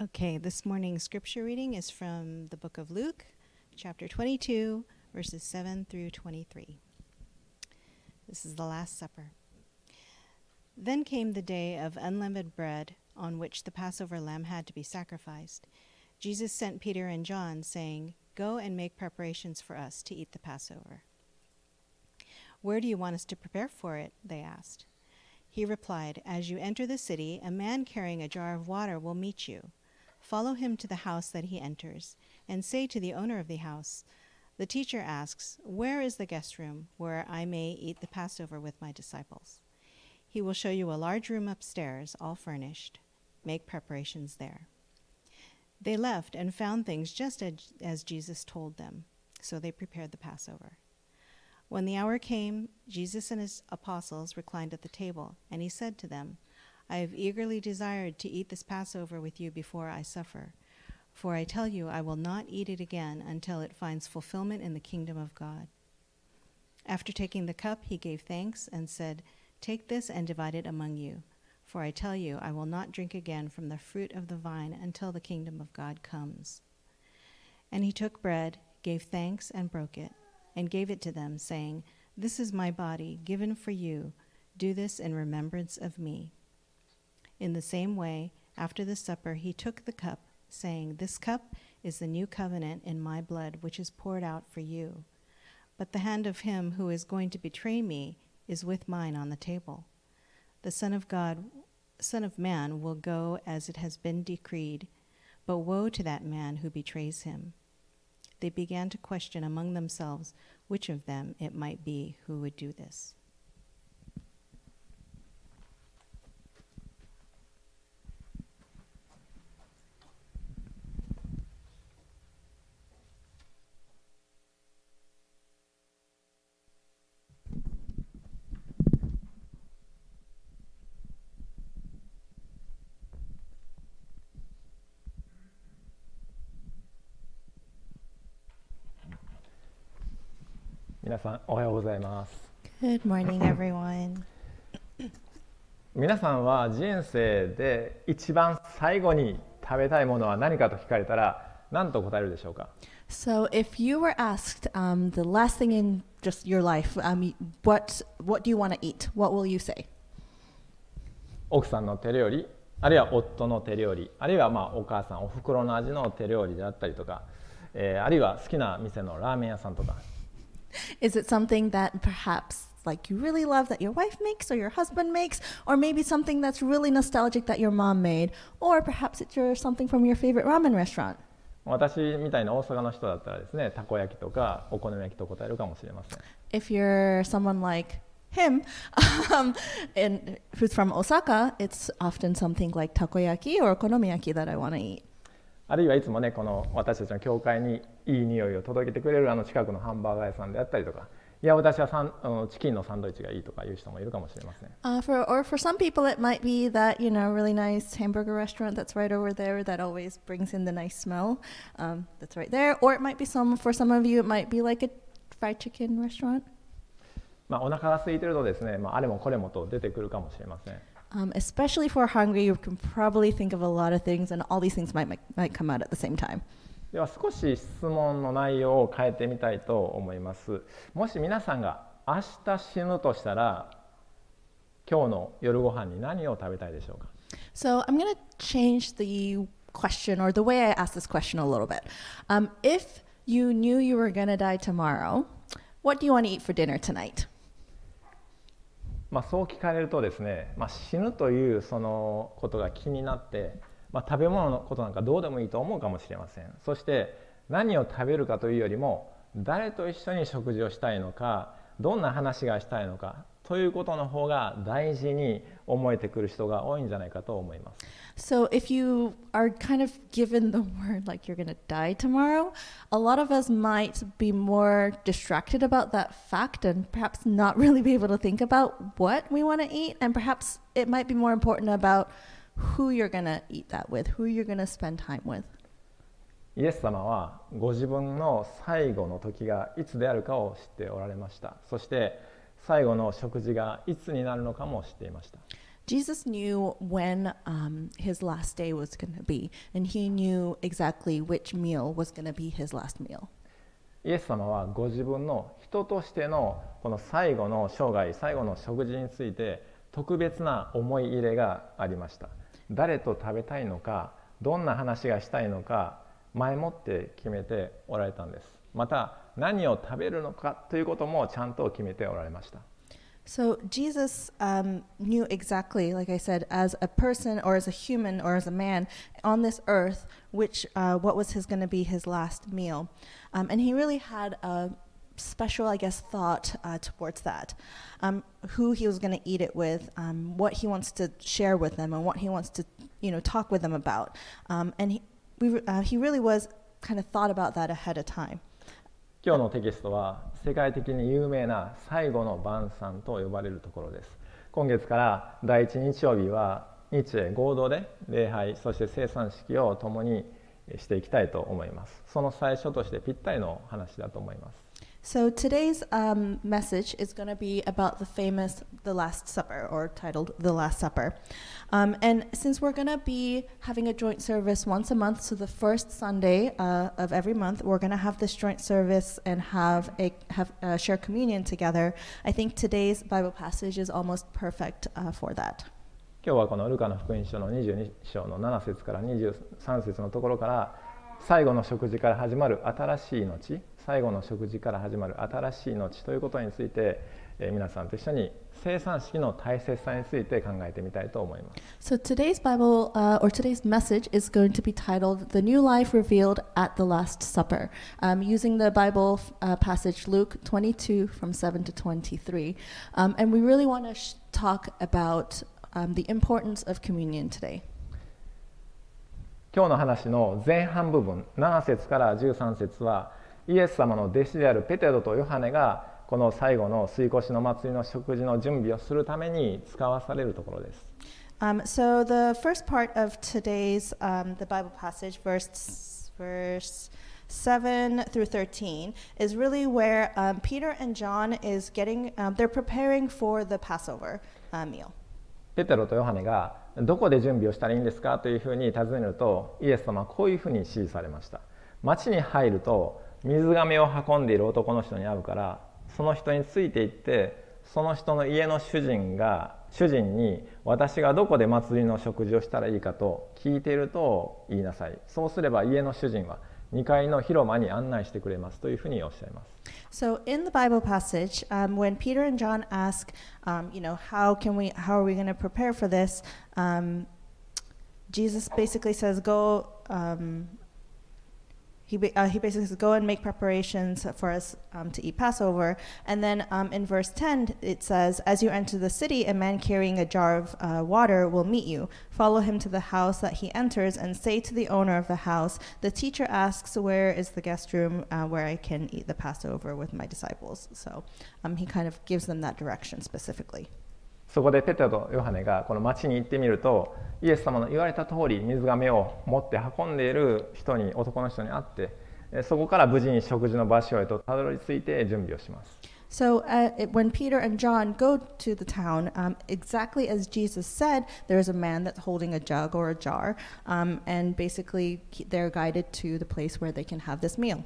Okay, this morning's scripture reading is from the book of Luke, chapter 22, verses 7 through 23. This is the Last Supper. Then came the day of unleavened bread on which the Passover lamb had to be sacrificed. Jesus sent Peter and John, saying, Go and make preparations for us to eat the Passover. Where do you want us to prepare for it? They asked. He replied, As you enter the city, a man carrying a jar of water will meet you. Follow him to the house that he enters, and say to the owner of the house, The teacher asks, Where is the guest room where I may eat the Passover with my disciples? He will show you a large room upstairs, all furnished. Make preparations there. They left and found things just as, as Jesus told them, so they prepared the Passover. When the hour came, Jesus and his apostles reclined at the table, and he said to them, I have eagerly desired to eat this Passover with you before I suffer. For I tell you, I will not eat it again until it finds fulfillment in the kingdom of God. After taking the cup, he gave thanks and said, Take this and divide it among you. For I tell you, I will not drink again from the fruit of the vine until the kingdom of God comes. And he took bread, gave thanks, and broke it, and gave it to them, saying, This is my body, given for you. Do this in remembrance of me. In the same way, after the supper, he took the cup, saying, This cup is the new covenant in my blood, which is poured out for you. But the hand of him who is going to betray me is with mine on the table. The Son of God, Son of Man, will go as it has been decreed, but woe to that man who betrays him. They began to question among themselves which of them it might be who would do this. 皆さんおはようございます Good morning, everyone. 皆さんは人生で一番最後に食べたいものは何かと聞かれたら何と答えるでしょうか？So, if you were asked um, the last thing in just your life, um, what what do you want to eat? What will you say? 奥さんの手料理あるいは夫の手料理あるいはまあお母さんおふくろの味の手料理であったりとか、えーあるいは好きな店のラーメン屋さんとか Is it something that perhaps like you really love that your wife makes or your husband makes, or maybe something that's really nostalgic that your mom made, or perhaps it's your something from your favorite ramen restaurant? 私みたいな大阪の人だったらですねたこ焼きとかお好み焼きと答えるかもしれません If you're someone like him, um, and who's from Osaka, it's often something like takoyaki or okonomiyaki that I want to eat. あるいはいつもねこの私たちの教会にいい匂いを届けてくれるあの近くのハンバーガー屋さんであったりとかいや私はサンあのチキンのサンドイッチがいいとかいう人もいるかもしれません Uh, for or for some people, it might be that you know really nice hamburger restaurant that's right over there that always brings in the nice smell. Um, that's right there, or it might be some for some of you, it might be like a fried chicken restaurant. まあ、お腹が空いてるとですね、まあ、あれもこれもと出てくるかもしれません Um, especially if we're hungry, you can probably think of a lot of things, and all these things might might, might come out at the same time. では少し質問の内容を変えてみたいと思いますもし皆さんが明日死ぬとしたら今日の夜ご飯に何を食べたいでしょうか So I'm going to change the question or the way I ask this question a little bit. Um, if you knew you were going to die tomorrow, what do you want to eat for dinner tonight? まあ、そう聞かれるとですね、まあ、死ぬというそのことが気になって、まあ、食べ物のことなんかどうでもいいと思うかもしれません。そして何を食べるかというよりも誰と一緒に食事をしたいのかどんな話がしたいのかということの方が大事に思えてくる人が多いんじゃないかと思います So if you are kind of given the word like you're going to die tomorrow, a lot of us might be more distracted about that fact and perhaps not really be able to think about what we want to eat and perhaps it might be more important about who you're going to eat that with, who you're going to spend time with. イエス様はご自分の最後の時がいつであるかを知っておられましたそして最後の食事がいつになるのかも知っていました。Jesus knew when um, his last day was going to be, and he knew exactly which meal was going to be his last meal. イエス様はご自分の人としてのこの最後の生涯最後の食事について特別な思い入れがありました。誰と食べたいのかどんな話がしたいのか前もって決めておられたんです。また何を食べるのかということもちゃんと決めておられました So Jesus um, knew exactly, like I said, as a person or as a human or as a man on this earth, which uh, what was his going to be his last meal, um, and he really had a special, I guess, thought uh, towards that, um, who he was going to eat it with, um, what he wants to share with them, and what he wants to, you know, talk with them about, um, and he, we, re- uh, he really was kind of thought about that ahead of time. 今日のテキストは世界的に有名な最後の晩餐と呼ばれるところです。今月から第一日曜日は日英合同で礼拝そして生産式を共にしていきたいと思います。その最初としてぴったりの話だと思います。So today's um, message is going to be about the famous The Last Supper, or titled The Last Supper. Um, and since we're going to be having a joint service once a month, so the first Sunday uh, of every month, we're going to have this joint service and have a have uh, share communion together. I think today's Bible passage is almost perfect uh, for that. 今日はこのルカの福音書の22章の7節から23節のところから最後の食事から始まる新しい命 最後の食事から始まる新しい命ということについて、えー皆さんと一緒に生産式の大切さについて考えてみたいと思います So today's Bible uh, or today's message is going to be titled "The New Life Revealed at the Last Supper," um, using the Bible uh, passage Luke 22 from 7 to 23, um, and we really want to talk about um, the importance of communion today. 今日の話の前半部分7節から13節はイエス様の弟子であるペテロとヨハネがこの最後の水越の祭りの食事の準備をするために使わされるところです Um, so the first part of today's um, the Bible passage, verse verse seven through thirteen, is really where um, Peter and John is getting. Um, they're preparing for the Passover uh, meal. ペテロとヨハネがどこで準備をしたらいいんですかというふうに尋ねるとイエス様はこういうふうに指示されました町に入ると水がめを運んでいる男の人に会うからその人について行ってその人の家の主人が主人に私がどこで祭りの食事をしたらいいかと聞いていると言いなさいそうすれば家の主人は2階の広間に案内してくれますというふうにおっしゃいます So in the Bible passage, um, when Peter and John ask, um, you know, how can we, how are we going to prepare for this? Um, Jesus basically says, go. Um, he, uh, he basically says, go and make preparations for us um, to eat Passover. And then um, in verse 10, it says, As you enter the city, a man carrying a jar of uh, water will meet you. Follow him to the house that he enters and say to the owner of the house, The teacher asks, Where is the guest room uh, where I can eat the Passover with my disciples? So um, he kind of gives them that direction specifically. そこでペテロとヨハネがこの町に行ってみるとイエス様の言われた通り水がめを持って運んでいる人に男の人に会ってえそこから無事に食事の場所へとたどり着いて準備をします So uh, when Peter and John go to the town, um, exactly as Jesus said, there's a man that's holding a jug or a jar, um, and basically he- they're guided to the place where they can have this meal.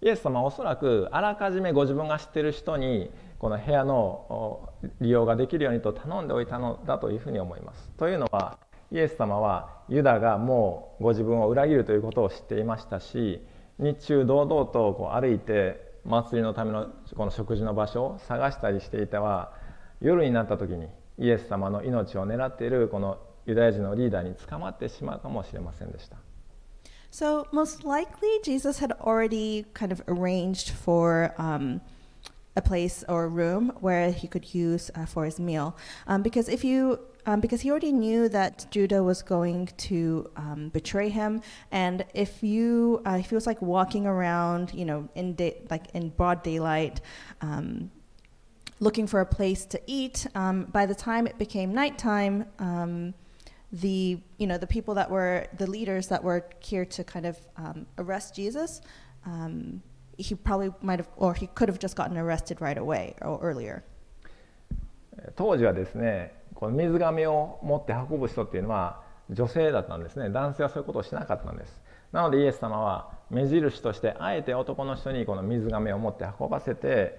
イエス様はおそらくあらかじめご自分が知っている人にこの部屋の利用ができるようにと頼んでおいたのだというふうに思います。というのはイエス様はユダがもうご自分を裏切るということを知っていましたし日中堂々とこう歩いて祭りのためのこの食事の場所を探したりしていたは夜になった時にイエス様の命を狙っているこのユダヤ人のリーダーに捕まってしまうかもしれませんでした。So most likely Jesus had already kind of arranged for um, a place or a room where he could use uh, for his meal, um, because if you um, because he already knew that Judah was going to um, betray him, and if you uh, if he was like walking around, you know, in like in broad daylight. Um, looking for a place to eat. Um, by the time it became nighttime, um, the you know the people that were the leaders that were here to kind of arrest Jesus, he probably might have or he could have just gotten arrested right away or earlier. 当時はですねこの水亀を持って運ぶ人っていうのは女性だったんですね。男性はそういうことをしなかったんです。なのでイエス様は目印としてあえて男の人にこの水亀を持って運ばせて、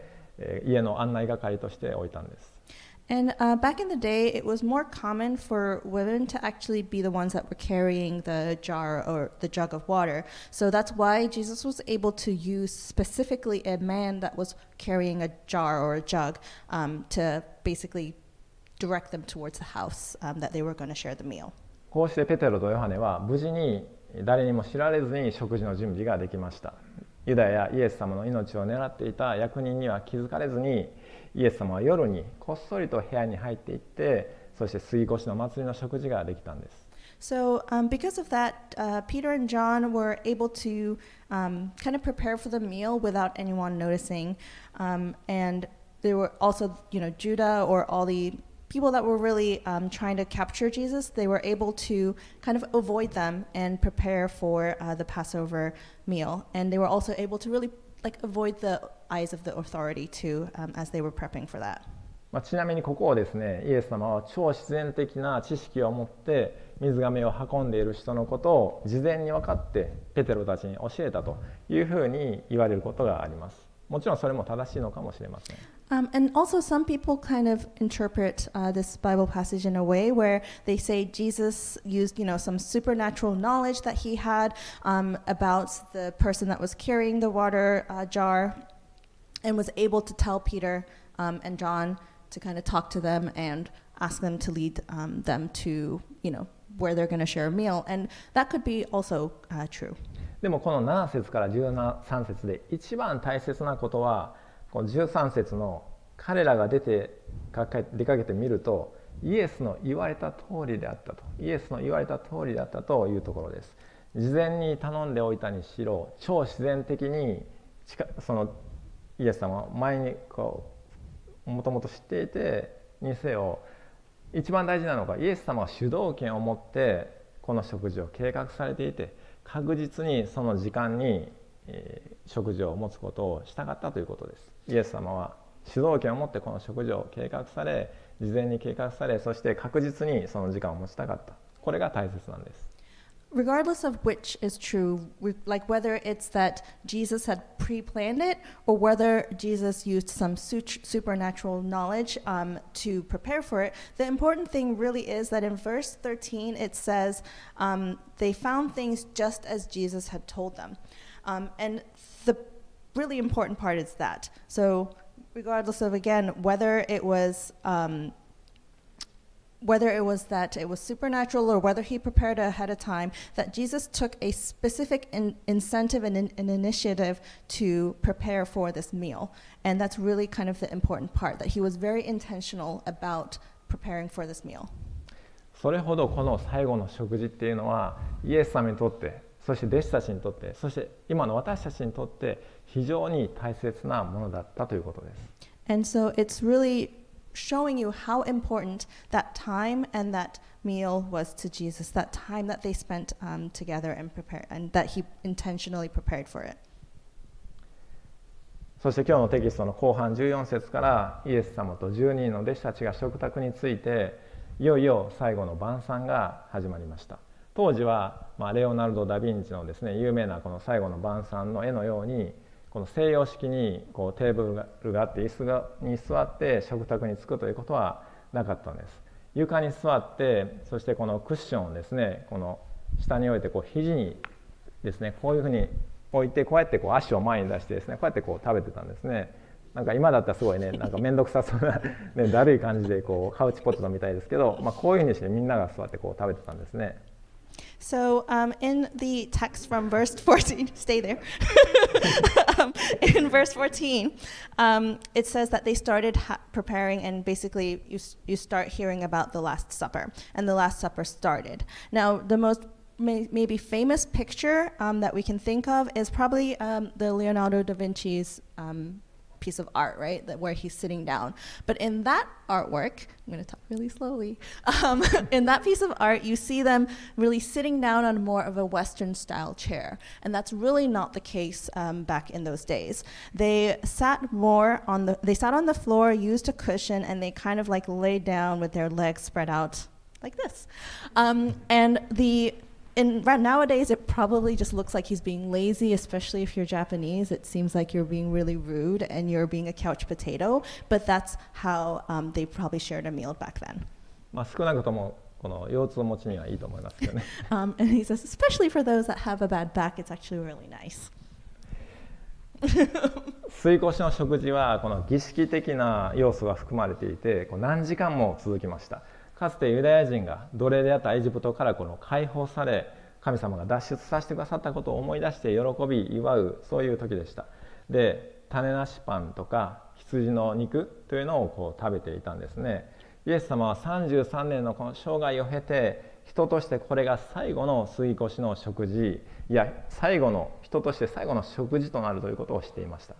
家の案内係として置いたんです。And uh, back in the day, it was more common for women to actually be the ones that were carrying the jar or the jug of water. So that's why Jesus was able to use specifically a man that was carrying a jar or a jug um, to basically direct them towards the house um, that they were going to share the meal. こうしてペテロとヨハネは無事に誰にも知られずに食事の準備ができましたユダヤやイエス様の命を狙っていた役人には気づかれずに イエス様は夜にこっそりと部屋に入っていってそして杉越の祭りの食事ができたんです So, um, because of that, uh, Peter and John were able to um, kind of prepare for the meal without anyone noticing. Um, and they were also, you know, Judah or all the people that were really um, trying to capture Jesus, they were able to kind of avoid them and prepare for uh, the Passover meal. And they were also able to really like avoid the eyes of the authority too um, as they were prepping for that. まあ、ちなみにここをですねイエス様は超自然的な知識を持って水亀を運んでいる人のことを事前に分かってペテロたちに教えたというふうに言われることがありますもちろんそれも正しいのかもしれません Um, and also, some people kind of interpret uh, this Bible passage in a way where they say Jesus used, you know, some supernatural knowledge that he had um, about the person that was carrying the water uh, jar, and was able to tell Peter um, and John to kind of talk to them and ask them to lead um, them to, you know, where they're going to share a meal, and that could be also uh, true. でもこの7節から13節で一番大切なことはこの13節の彼らが出てかけ出かけてみるとイエスの言われた通りであったとイエスの言われた通りであったというところです事前に頼んでおいたにしろ超自然的にそのイエス様は前にこうもともと知っていてにせよ一番大事なのがイエス様が主導権を持ってこの食事を計画されていて確実にその時間に、食事を持つことをしたかったということです。イエス様は主導権を持ってこの食事を計画され事前に計画されそして確実にその時間を持ちたかった。これが大切なんです。Regardless of which is true, like whether it's that Jesus had pre planned it or whether Jesus used some su- supernatural knowledge um, to prepare for it, the important thing really is that in verse 13 it says um, they found things just as Jesus had told them. Um, and the really important part is that. So, regardless of, again, whether it was Um, whether it was that it was supernatural or whether he prepared ahead of time, that Jesus took a specific in, incentive and an, an initiative to prepare for this meal. And that's really kind of the important part, that he was very intentional about preparing for this meal. それほどこの最後の食事っていうのはイエス様にとってそして弟子たちにとってそして今の私たちにとって非常に大切なものだったということです And so it's really showing you how important that time and that meal was to Jesus, that time that they spent um, together and prepared, and that he intentionally prepared for it. そして今日のテキストの後半14節からイエス様と12人の弟子たちが食卓についていよいよ最後の晩餐が始まりました当時は、まあ、レオナルド・ダ・ヴィンチのですね有名なこの最後の晩餐の絵のようにこの西洋式にこうテーブルがあって椅子がに座って食卓に着くということはなかったんです。床に座ってそしてこのクッションをですねこの下に置いてこう肘にですねこういうふうに置いてこうやってこう足を前に出してですねこうやってこう食べてたんですね。なんか今だったらすごいねなんか面倒くさそうな、ね、だるい感じでこうカウチポテトみたいですけど、まあ、こういうふうにしてみんなが座ってこう食べてたんですね。So, um, in the text from verse 14, stay there. um, in verse 14, um, it says that they started preparing, and basically, you, you start hearing about the Last Supper. And the Last Supper started. Now, the most may- maybe famous picture um, that we can think of is probably um, the Leonardo da Vinci's um, piece of art, right? That where he's sitting down. But in that artwork, I'm going to talk really slowly. Um, in that piece of art, you see them really sitting down on more of a Western style chair, and that's really not the case um, back in those days. They sat more on the they sat on the floor, used a cushion, and they kind of like laid down with their legs spread out like this. Um, and the in right nowadays it probably just looks like he's being lazy especially if you're japanese it seems like you're being really rude and you're being a couch potato but that's how um, they probably shared a meal back then まあ、少なくともこの腰痛持ちにはいいと思いますけどね um, and he says especially for those that have a bad back it's actually really nice 水越の食事はこの儀式的な要素が含まれていてこう何時間も続きました かつてユダヤ人が奴隷であったエジプトからこの解放され神様が脱出させてくださったことを思い出して喜び祝うそういう時でした。で種なしパンとか羊の肉というのをこう食べていたんですね。イエス様は33年のこの生涯を経て人としてこれが最後の杉越しの食事いや最後の人として最後の食事となるということをしていました。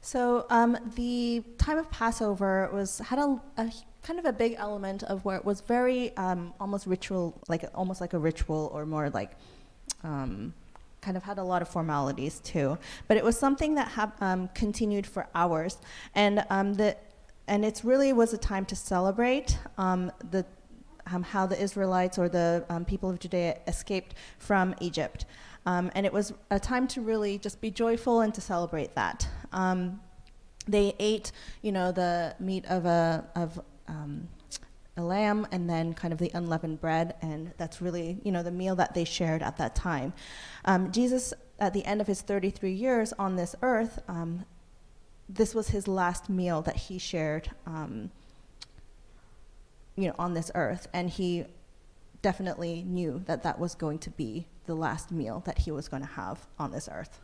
So um, the time of Passover was had a, a kind of a big element of where it was very um, almost ritual, like almost like a ritual, or more like um, kind of had a lot of formalities too. But it was something that um, continued for hours, and um, the and it really was a time to celebrate um, the how the Israelites or the people of Judea escaped from Egypt. Um, and it was a time to really just be joyful and to celebrate that. Um, they ate, you know, the meat of a of um, a lamb and then kind of the unleavened bread, and that's really, you know, the meal that they shared at that time. Um, Jesus, at the end of his 33 years on this earth, um, this was his last meal that he shared, um, you know, on this earth, and he definitely knew that that was going to be the last meal that he was going to have on this earth.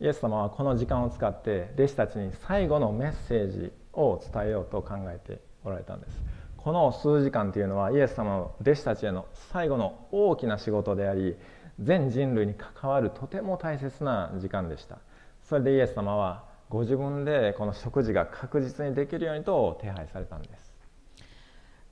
イエス様はこの時間を使って弟子たちに最後のメッセージを伝えようと考えておられたんです。この数時間というのはイエス様の弟子たちへの最後の大きな仕事であり全人類に関わるとても大切な時間でした。それでイエス様はご自分でこの食事が確実にできるようにと手配されたんです。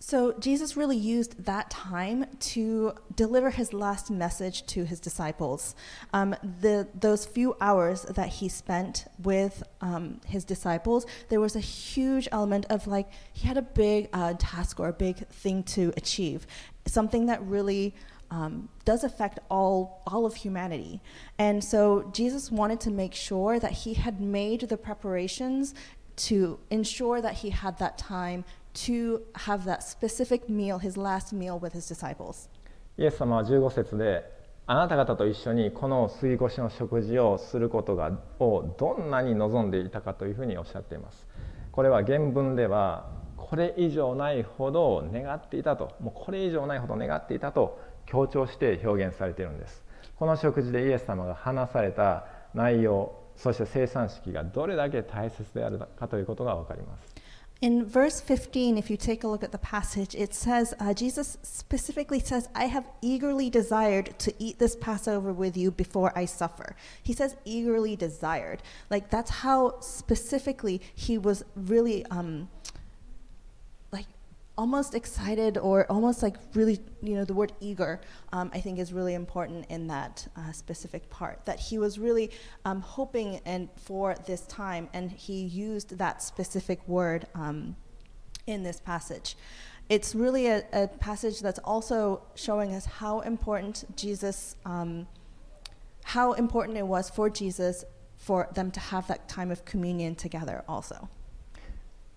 So Jesus really used that time to deliver his last message to his disciples. Um, the, those few hours that he spent with um, his disciples, there was a huge element of like he had a big uh, task or a big thing to achieve, something that really um, does affect all all of humanity. And so Jesus wanted to make sure that he had made the preparations to ensure that he had that time to have that specific meal, his last meal with his disciples. イエス様は15節であなた方と一緒にこの杉越しの食事をすることがをどんなに望んでいたかというふうにおっしゃっています。これは原文ではこれ以上ないほど願っていたともうこれ以上ないほど願っていたと強調して表現されているんです。この食事でイエス様が話された内容そして生産式がどれだけ大切であるかということが分かります。In verse 15, if you take a look at the passage, it says, uh, Jesus specifically says, I have eagerly desired to eat this Passover with you before I suffer. He says, eagerly desired. Like, that's how specifically he was really, um, almost excited or almost like really, you know, the word eager, um, I think is really important in that uh, specific part. That he was really um, hoping and for this time, and he used that specific word um, in this passage. It's really a, a passage that's also showing us how important Jesus, um, how important it was for Jesus for them to have that time of communion together also.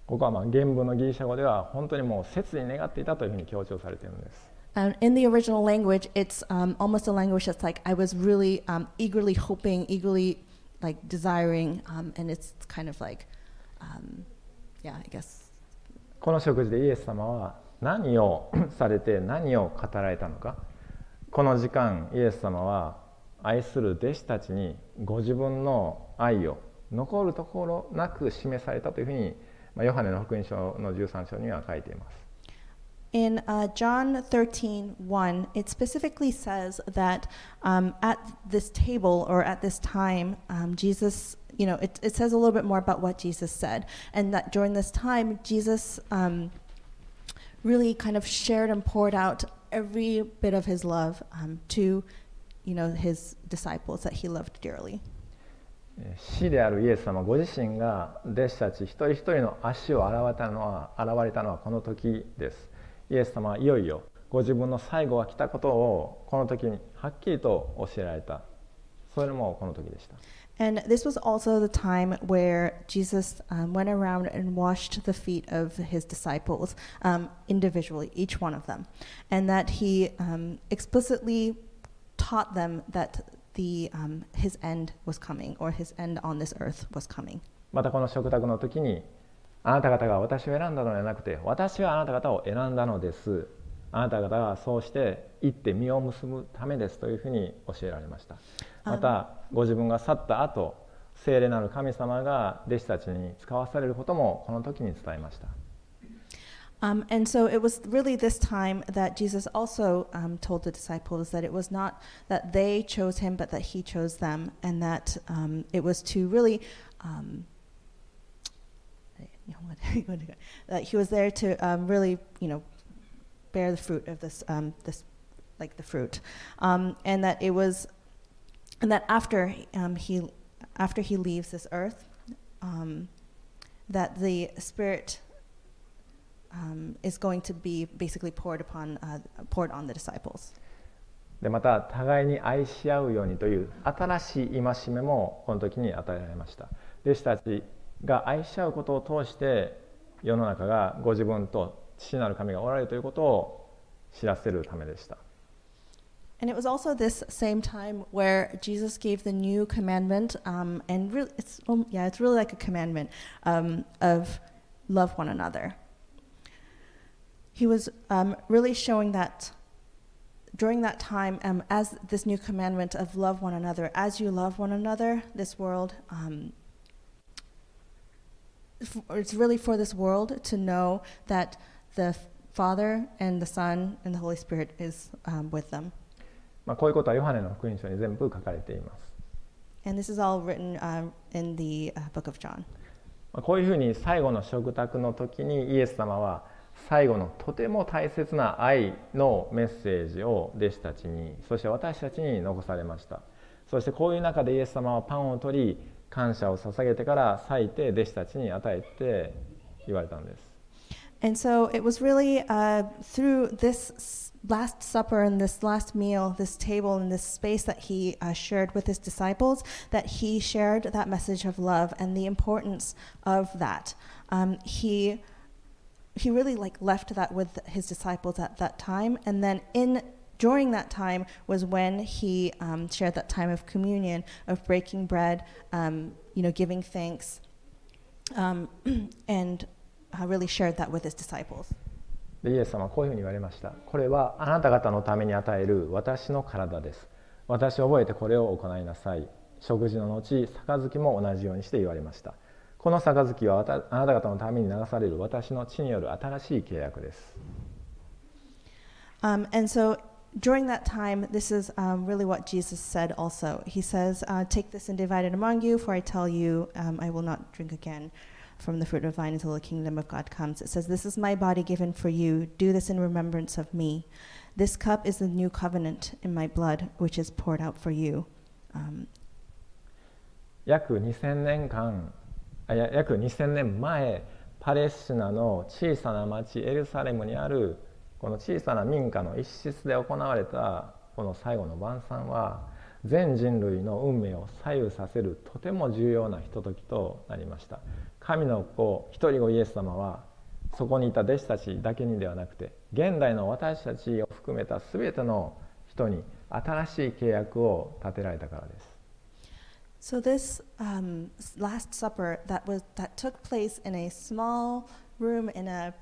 ここはまあ原文のギリシャ語では本当にもう切に願っていたというふうに強調されているんです And in the original language, it's um, almost a language that's like I was really um, eagerly hoping, eagerly like desiring, um, and it's kind of like, um, yeah, I guess. この食事でイエス様は何をされて何を語られたのかこの時間イエス様は愛する弟子たちにご自分の愛を残るところなく示されたというふうにまあ、ヨハネの福音書の13章には書いています。In uh, John 13, 1, it specifically says that um, at this table or at this time, um, Jesus you know, it, it says a little bit more about what Jesus said. And that during this time, Jesus um, really kind of shared and poured out every bit of his love um, to, you know, his disciples that he loved dearly. 死であるイエス様ご自身が弟子たち一人一人の足を洗われたのは現れたのはこの時ですイエス様はいよいよご自分の最後が来たことをこの時にはっきりと教えられたそれもこの時でした And this was also the time where Jesus um, went around and washed the feet of his disciples um, individually, each one of them. And that he um, explicitly taught them that the, um, his end was coming, or his end on this earth was coming. またこの食卓の時にあなた方が私を選んだのではなくて私はあなた方を選んだのです。あなた方がそうして行って実を結ぶためですというふうに教えられました。またご自分が去った後聖霊なる神様が弟子たちに使わされることもこの時に伝えました Um, and so it was really this time that Jesus also um, told the disciples that it was not that they chose him, but that he chose them, and that um, it was to really. Um, that he was there to um, really, you know, bear the fruit of this, um, this, like the fruit, and that it was, and that after he, after he leaves this earth, that the Spirit is going to be basically poured upon, uh, poured on the disciples. でまた互いに愛し合うようにという新しい戒めもこの時に与えられました弟子たちが愛し合うことを通して世の中がご自分と父なる神がおられるということを知らせるためでした And it was also this same time where Jesus gave the new commandment, um, and really, it's um, yeah, it's really like a commandment um, of love one another. He was um, really showing that during that time, um, as this new commandment of love one another, as you love one another, this world, um, f- it's really for this world to know that the Father and the Son and the Holy Spirit is um, with them. まあ、こういうことはヨハネの福音書に全部書かれています、 And this is all written um, in the uh, book of John. まあ、こういうふうに最後の食卓の時にイエス様は 最後のとても大切な愛のメッセージを弟子たちにそして私たちに残されましたそしてこういう中でイエス様はパンを取り感謝を捧げてから裂いて弟子たちに与えて言われたんです And so it was really uh, through this Last Supper and this last meal, this table and this space that he uh, shared with his disciples, that he shared that message of love and the importance of that. Um, he he really like left that with his disciples at that time, and then in during that time was when he um, shared that time of communion, of breaking bread, um, you know, giving thanks, um, and uh, really shared that with his disciples. でイエス様はこういうふうに言われましたこれはあなた方のために与える私の体です私を覚えてこれを行いなさい食事の後杯も同じようにして言われましたこの杯はわたあなた方のために流される私の血による新しい契約です Um, and so during that time, this is um, really what Jesus said also. He says, uh, Take this and divide it among you, for I tell you, um, I will not drink again from the fruit of the vine until the kingdom of God comes. It says, This is my body given for you. Do this in remembrance of me. This cup is the new covenant in my blood, which is poured out for you. Um, 約2000年間あや 約2000年前パレスチナの小さな町エルサレムにあるこの小さな民家の一室で行われたこの最後の晩餐は全人類の運命を左右させるとても重要なひとときとなりました。神の子一人子イエス様はそこにいた弟子たちだけにではなくて現代の私たちを含めた全ての人に新しい契約を立てられたからです。So this um, Last Supper that was that took place in a small room in a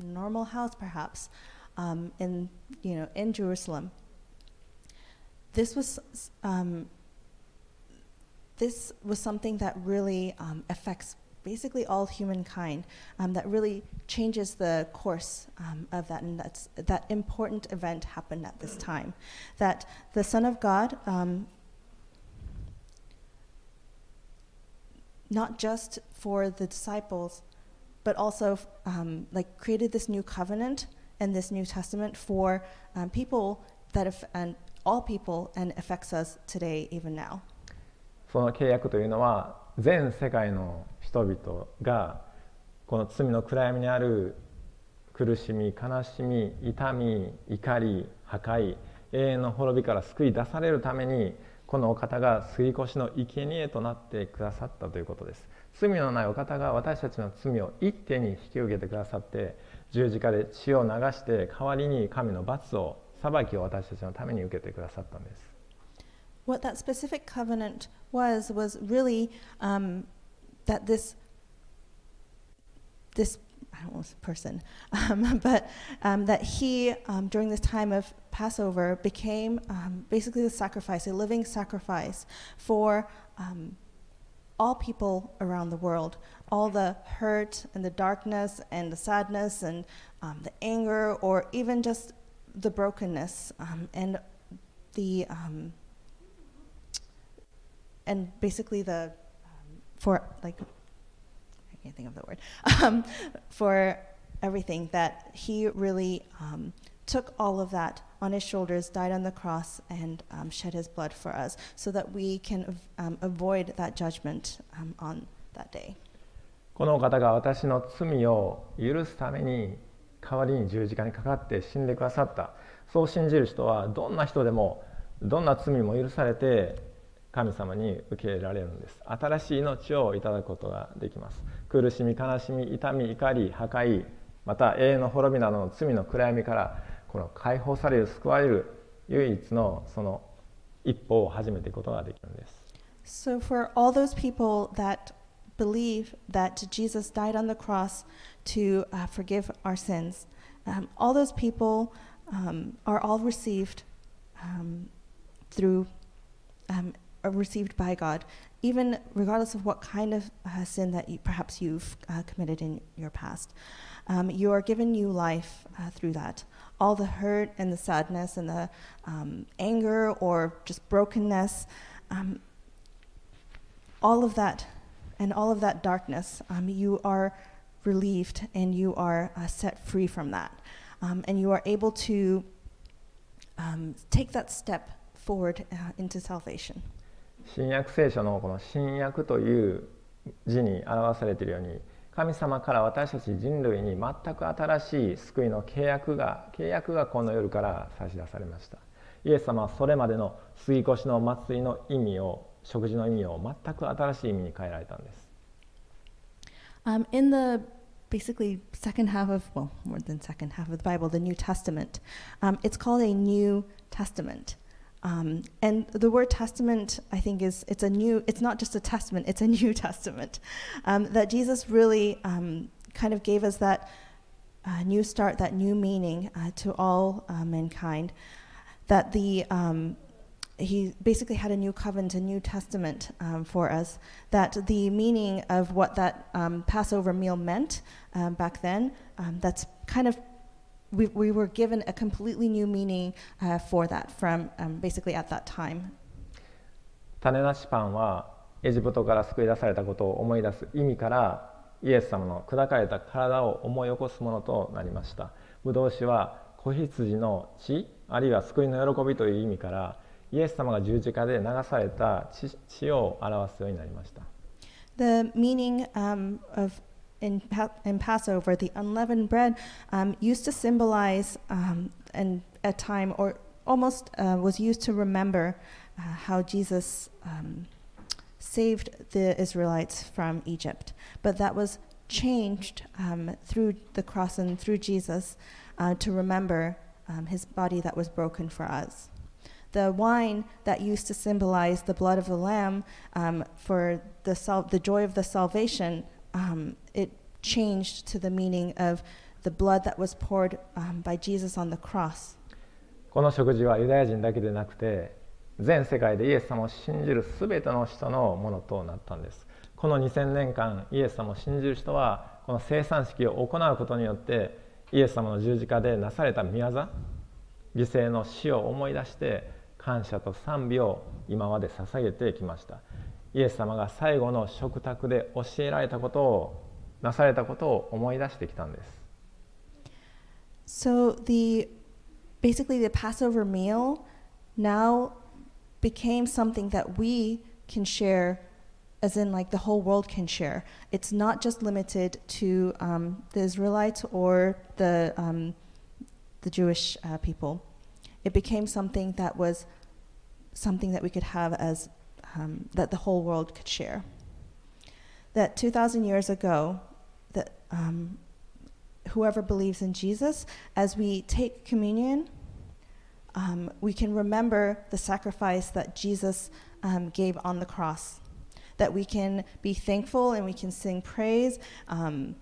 normal house, perhaps, um, in you know in Jerusalem. This was um, this was something that really um, affects basically all humankind. Um, that really changes the course um, of that, and that's that important event happened at this time. That the Son of God. Not just for the disciples, but also um, like created this new covenant and this New Testament for um, people that aff- and all people and affects us today, even now. その契約というのは全世界の人々がこの罪の暗闇にある苦しみ悲しみ痛み怒り破壊永遠の滅びから救い出されるためにこのお方が杉越の生贄となってくださったということです。罪のないお方が私たちの罪を一手に引き受けてくださって十字架で血を流して代わりに神の罰を裁きを私たちのために受けてくださったんです。What that specific covenant was was really um, that this this I don't know person, um, but um, that he um, during this time of Passover became um, basically the sacrifice, a living sacrifice for um, all people around the world, all the hurt and the darkness and the sadness and um, the anger, or even just the brokenness and the and basically the for like can't think of the word um, for everything that he really um, took all of that on his shoulders, died on the cross, and um, shed his blood for us, so that we can av- um, avoid that judgment um, on that day. この方が私の罪を許すために代わりに十字架にかかって死んでくださったそう信じる人はどんな人でもどんな罪も許されて神様に受け入れられるんです新しい命をいただくことができます苦しみ悲しみ痛み怒り破壊また永遠の滅びなどの罪の暗闇からこの解放される救われる唯一のその一歩を始めていくことができるんです So, for all those people that believe that Jesus died on the cross to uh, forgive our sins, um, all those people um, are all received um, through, um, are received by God, even regardless of what kind of uh, sin that you, perhaps you've uh, committed in your past. Um, you are given new life uh, through that. All the hurt and the sadness and the um, anger or just brokenness. Um, all of that and all of that darkness, um, you are relieved and you are uh, set free from that. Um, and you are able to um, take that step forward uh, into salvation. 新約聖書のこの新約という字に表されているように神様から私たち人類に全く新しい救いの契約が契約がこの夜から差し出されましたイエス様はそれまでの杉越の祭りの意味を食事の意味を全く新しい意味に変えられたんです Um, in the basically second half of, well, more than second half of the Bible, the New Testament, um, it's called a New Testament. Um, and the word testament, I think, is it's a new. It's not just a testament; it's a new testament. Um, that Jesus really um, kind of gave us that uh, new start, that new meaning uh, to all uh, mankind. That the um, he basically had a new covenant, a new testament um, for us. That the meaning of what that um, Passover meal meant back then, that's kind of we, we were given a completely new meaning uh, for that from um, basically at that time. 種なしパンはエジプトから救い出されたことを思い出す意味からイエス様の砕かれた体を思い起こすものとなりましたブドウ酒は子羊の血あるいは救いの喜びという意味からイエス様が十字架で流された血血を表すようになりました The meaning um, of in, pa- in Passover, the unleavened bread um, used to symbolize um, and a time, or almost uh, was used to remember uh, how Jesus um, saved the Israelites from Egypt. But that was changed um, through the cross and through Jesus uh, to remember um, his body that was broken for us. The wine that used to symbolize the blood of the Lamb um, for the, the joy of the salvation, um, it changed to the meaning of the blood that was poured um, by Jesus on the cross. この食事はユダヤ人だけでなくて全世界でイエス様を信じる全ての人のものとなったんですこの2000年間イエス様を信じる人はこの生産式を行うことによってイエス様の十字架でなされた宮座犠牲の死を思い出して感謝と賛美を今まで捧げてきましたイエス様が最後の食卓で教えられたことをなされたことを思い出してきたんです So the basically the Passover meal now became something that we can share, as in like the whole world can share. It's not just limited to um, the Israelites or the um, the Jewish uh, people. It became something that was something that we could have as um, that the whole world could share. That 2,000 years ago, that um, whoever believes in Jesus, as we take communion, um, we can remember the sacrifice that Jesus um, gave on the cross. That we can be thankful and we can sing praise um,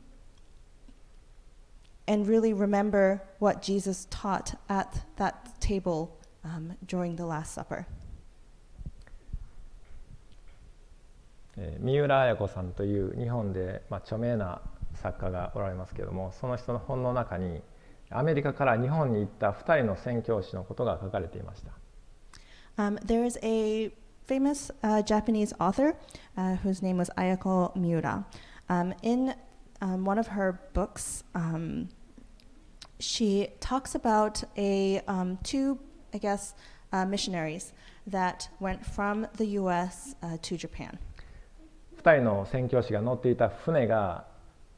and really remember what Jesus taught at that table um, during the Last Supper. えー三浦綾子さんという日本で、まあ、著名な作家がおられますけれどもその人の本の中にアメリカから日本に行った2人の宣教師のことが書かれていました Um, there is a famous uh, Japanese author uh, whose name was Ayako Miura. Um, in um, one of her books, um, she talks about a um, two, I guess, uh, missionaries that went from the U.S. Uh, to Japan. 2人の宣教師が乗っていた船が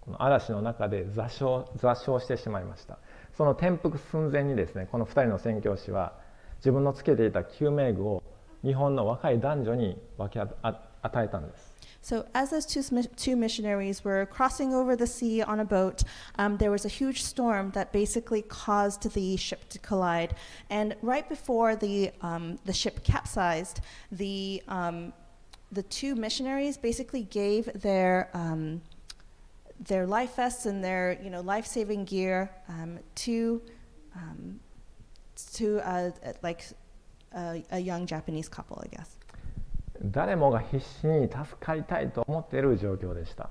この嵐の中で座礁座礁してしまいましたその転覆寸前にですねこの2人の宣教師は自分のつけていた救命具を日本の若い男女に分け与えたんです So, as those two, smi- two missionaries were crossing over the sea on a boat, um, there was a huge storm that basically caused the ship to collide. And right before the, um, the ship capsized, the, um, the two missionaries basically gave their, um, their life vests and their you know, life saving gear um, to, um, to uh, like a, a young Japanese couple, I guess. 誰もが必死に助かりたいと思っている状況でした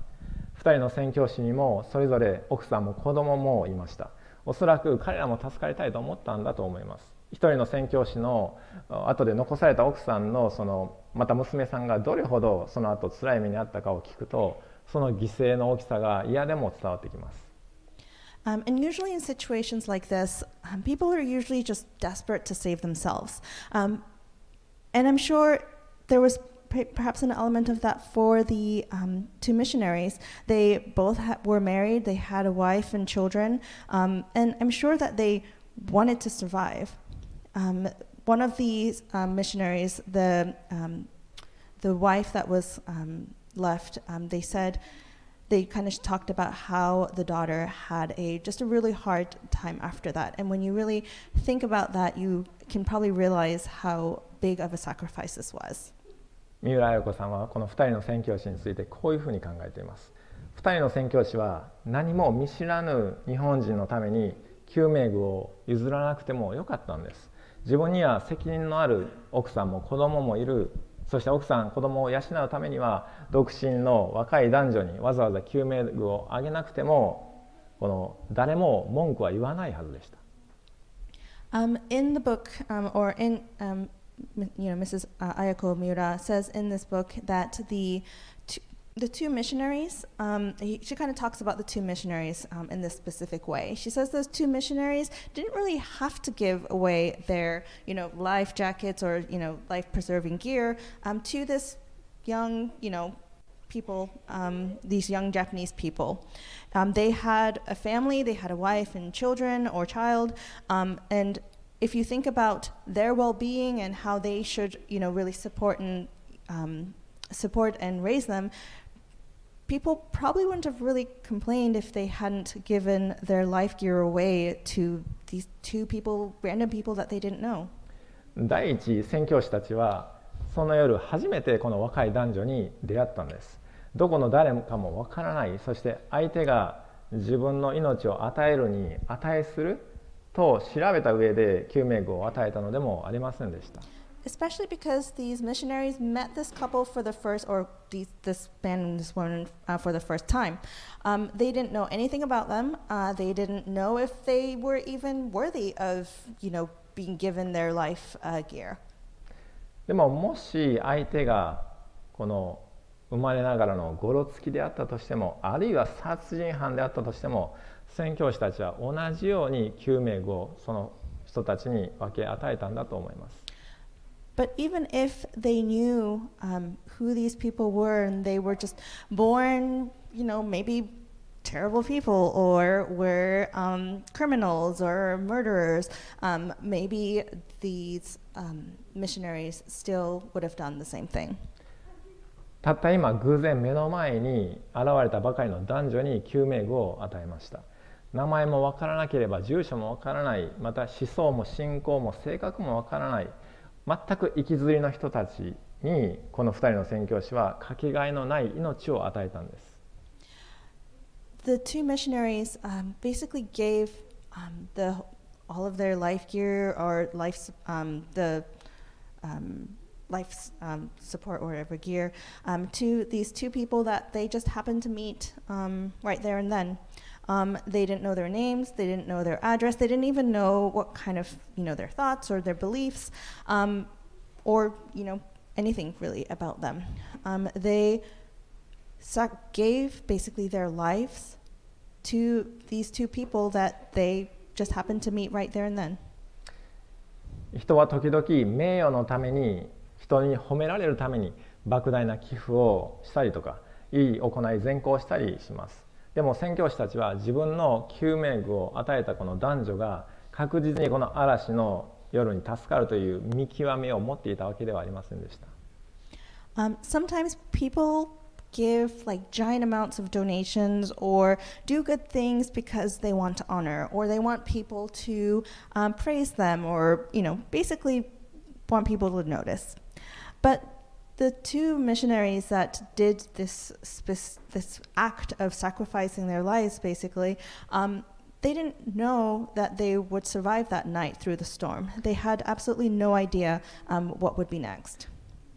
2人の宣教師にもそれぞれ奥さんも子供もいましたおそらく彼らも助かりたいと思ったんだと思います一人の宣教師の後で残された奥さんのそのまた娘さんがどれほどその後辛い目にあったかを聞くとその犠牲の大きさが嫌でも伝わってきます Um, and usually in situations like this, um, people are usually just desperate to save themselves. Um, and I'm sure there was p- perhaps an element of that for the um, two missionaries. They both ha- were married, they had a wife and children, um, and I'm sure that they wanted to survive. Um, one of these um, missionaries, the, um, the wife that was um, left, um, they said, they kind of talked about how the daughter had a just a really hard time after that and when you really think about that you can probably realize how big of a sacrifice this was 三浦綾子さんはこの2人の宣教師についてこういうふうに考えています2人の宣教師は何も見知らぬ日本人のために救命具を譲らなくてもよかったんです 自分には責任のある奥さんも子供もいるそして奥さん子供を養うためには独身の若い男女にわざわざ救命具をあげなくてもこの誰も文句は言わないはずでした um, in the book um, or in um, you know, Mrs. uh, ayako miura says in this book that the the two missionaries um, he- she kind of talks about the two missionaries um, in this specific way. She says those two missionaries didn't really have to give away their you know life jackets or you know life preserving gear um, to this young you know people um, these young japanese people. Um, they had a family they had a wife and children or child um, and if you think about their well-being and how they should you know really support and support and raise them people probably wouldn't have really complained if they hadn't given their life gear away to these two people random people that they didn't know 第一宣教師たちはその夜初めてこの若い男女に出会ったんですどこの誰かもわからないそして相手が自分の命を与えるに値すると調べた上で救命具を与えたのでもありませんでした especially because these missionaries met this couple for the first, or these, this man and this woman uh, for the first time. Um, they didn't know anything about them. Uh, they didn't know if they were even worthy of, you know, being given their life uh, gear. でももし相手が この生まれながらのゴロつきであったとしてもあるいは殺人犯であったとしても宣教師たちは同じように救命具をその人たちに分け与えたんだと思います。 But even if they knew um, who these people were and they were just born, you know, maybe terrible people or were um, criminals or murderers, um, maybe these um, missionaries still would have done the same thing. たった今偶然目の前に現れたばかりの男女に救命具を与えました名前も分からなければ住所も分からないまた思想も信仰も性格も分からない 全く息づりの人たちにこの2人の宣教師はかけがえのない命を与えたんです The two missionaries um, basically gave um, the all of their life gear or life s- um, the um, life s- um, support or whatever gear um, to these two people that they just happened to meet um, right there and then. Um, they didn't know their names, they didn't know their address, they didn't even know what kind of you know their thoughts or their beliefs, um, or you know anything really about them. Um, they sac- gave basically their lives to these two people that they just happened to meet right there and then. 人は時々名誉のために人に褒められるために莫大な寄付をしたりとかいい行い善行したりします でも宣教師たちは自分の救命具を与えたこの男女が確実にこの嵐の夜に助かるという見極めを持っていたわけではありませんでした Um, sometimes people give like giant amounts of donations or do good things because they want to honor or they want people to um, praise them or you know basically want people to notice but the two missionaries that did this spec- this act of sacrificing their lives basically um, they didn't know that they would survive that night through the storm they had absolutely no idea um, what would be next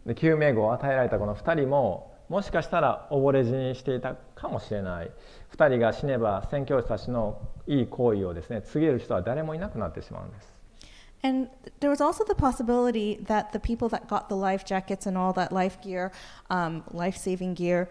で救命具を与えられたこの2人ももしかしたら溺れ死にしていたかもしれない2人が死ねば宣教師たちのいい行為をですね告げる人は誰もいなくなってしまうんです And there was also the possibility that the people that got the life jackets and all that life gear, um, life saving gear,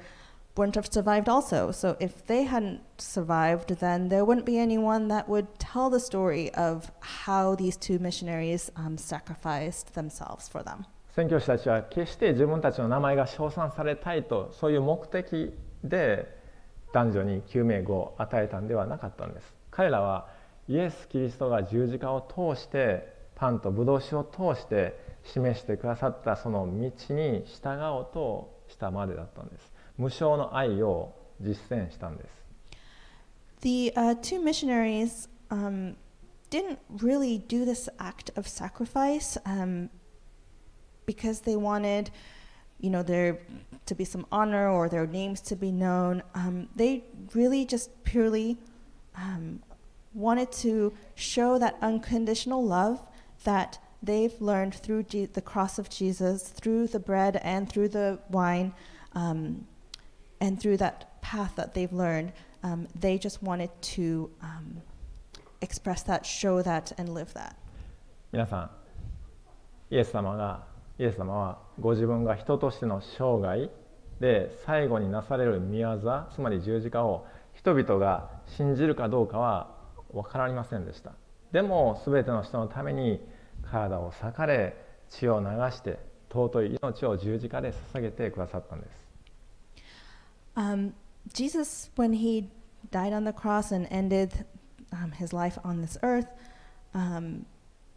wouldn't have survived also. So if they hadn't survived, then there wouldn't be anyone that would tell the story of how these two missionaries um, sacrificed themselves for them. 宣教師たちは決して自分たちの名前が称賛されたいとそういう目的で男女に救命具を与えたんではなかったんです彼らはイエス・キリストが十字架を通して パンとブドウ酒を通して示してくださったその道に従おうとしたまでだったんです無償の愛を実践したんです The uh, two missionaries um, didn't really do this act of sacrifice um, because they wanted, you know, there to be some honor or their names to be known. Um, they really just purely um, wanted to show that unconditional love that they've learned through Je- the cross of Jesus, through the bread and through the wine, um, and through that path that they've learned. Um, they just wanted to um, express that, show that, and live that. 皆さんイエス様がイエス様はご自分が人としての生涯で最後になされる御業つまり十字架を人々が信じるかどうかは分かりませんでしたでも全ての人のために体を裂かれ血を流して尊い命を十字架で捧げてくださったんです Um, Jesus, when he died on the cross and ended um, his life on this earth, um,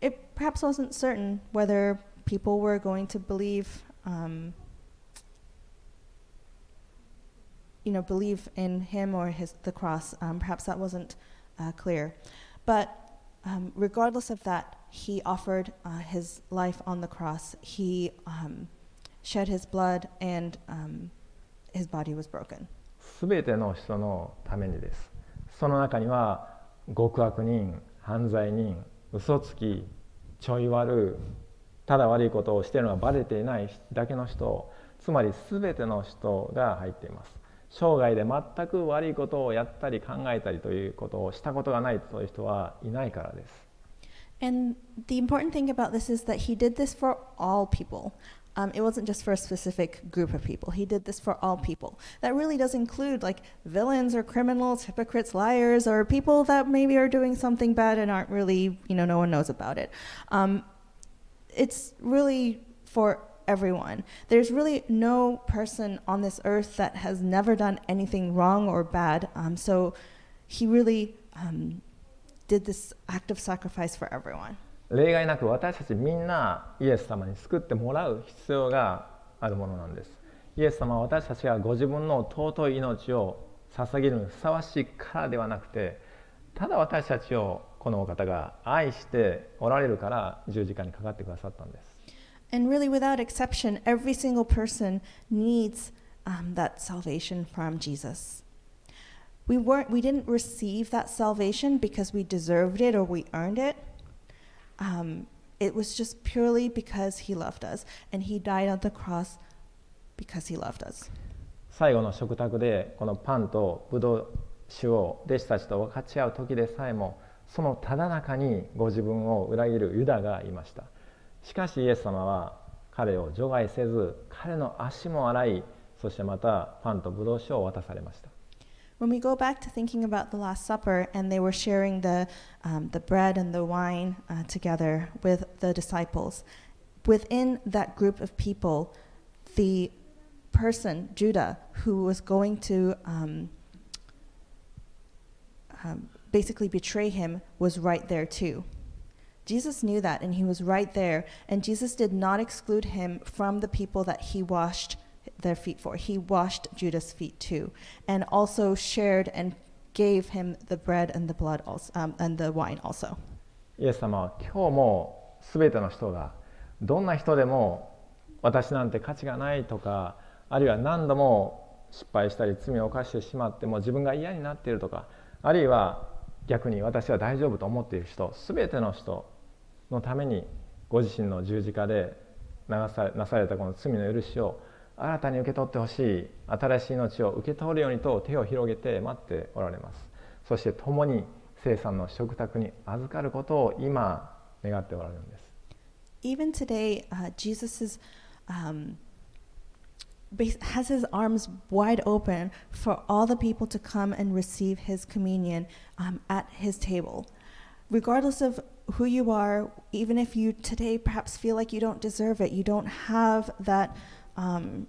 it perhaps wasn't certain whether people were going to believe, um, you know, believe in him or his the cross. Um, perhaps that wasn't uh, clear, but um, regardless of that, he offered uh, his life on the cross. He um, shed his blood and um, his body was broken. 全ての人のためにですその中には極悪人犯罪人嘘つきちょい悪ただ悪いことをしているのがバレていないだけの人つまり全ての人が入っています生涯で全く悪いことをやったり考えたりということをしたことがないという人はいないからです And the important thing about this is that he did this for all people. Um, it wasn't just for a specific group of people. He did this for all people. That really does include like villains or criminals, hypocrites, liars, or people that maybe are doing something bad and aren't really, you know, no one knows about it. Um, it's really for everyone. There's really no person on this earth that has never done anything wrong or bad. Um, so he really um, did this act of sacrifice for everyone. 例外なく私たちみんなイエス様に救ってもらう必要があるものなんですイエス様は私たちがご自分の尊い命を捧げるにふさわしいからではなくてただ私たちをこのお方が愛しておられるから十字架にかかってくださったんです And really, without exception, every single person needs um, that salvation from Jesus. We weren't, we didn't receive that salvation because we deserved it or we earned it. Um, it was just purely because He loved us, and He died on the cross because He loved us. 最後の食卓でこのパンとブドウ酒を弟子たちと分かち合う時でさえもそのただ中にご自分を裏切るユダがいました しかしイエス様は彼を除外せず彼の足も洗いそしてまたパンとブドウ酒を渡されました When we go back to thinking about the Last Supper, and they were sharing the, um, the bread and the wine uh, together with the disciples, within that group of people, the person, Judah, who was going to um, um, basically betray him, was right there too. Jesus knew that, and he was right there. And Jesus did not exclude him from the people that he washed their feet for. He washed Judah's feet too, and also shared and gave him the bread and the blood also, um, and the wine also. イエス様は今日も全ての人がどんな人でも私なんて価値がないとかあるいは何度も失敗したり罪を犯してしまっても自分が嫌になっているとかあるいは逆に私は大丈夫と思っている人全ての人 のためにご自身の十字架で流さなされたこの罪の許しを新たに受け取ってほしい新しい命を受け取るようにと手を広げて待っておられますそして共に生産の食卓に預かることを今願っておられるんです Even today, uh, Jesus is, um, has his arms wide open for all the people to come and receive his communion um, at his table. Regardless of who you are, even if you today perhaps feel like you don't deserve it, you don't have that, um,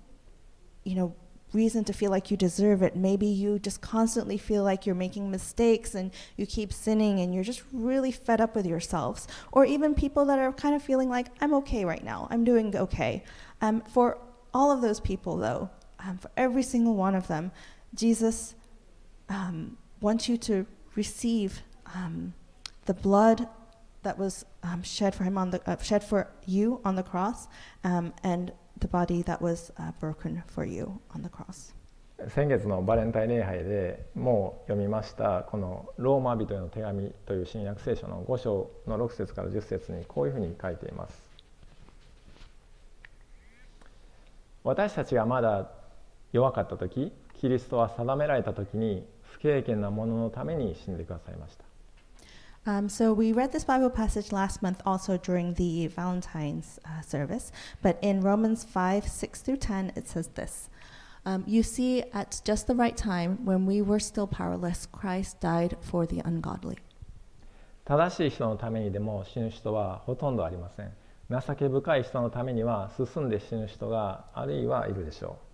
you know, reason to feel like you deserve it. Maybe you just constantly feel like you're making mistakes and you keep sinning and you're just really fed up with yourselves. Or even people that are kind of feeling like, I'm okay right now, I'm doing okay. Um, for all of those people, though, um, for every single one of them, Jesus um, wants you to receive um, the blood that was um, shed for him on the uh, shed for you on the cross, um, and the body that was uh, broken for you on the cross. 先月のバレンタイン礼拝でもう読みましたこの「ローマ人への手紙」という新約聖書の5章の6節から10節にこういうふうに書いています私たちがまだ弱かった時キリストは定められた時に不経験な者のために死んでくださいました Um, so we read this Bible passage last month also during the Valentine's uh, service, but in Romans 5 6 through 10, it says this. Um, you see, at just the right time, when we were still powerless, Christ died for the ungodly. 正しい人のためにでも死ぬ人はほとんどありません情け深い人のためには進んで死ぬ人があるいはいるでしょう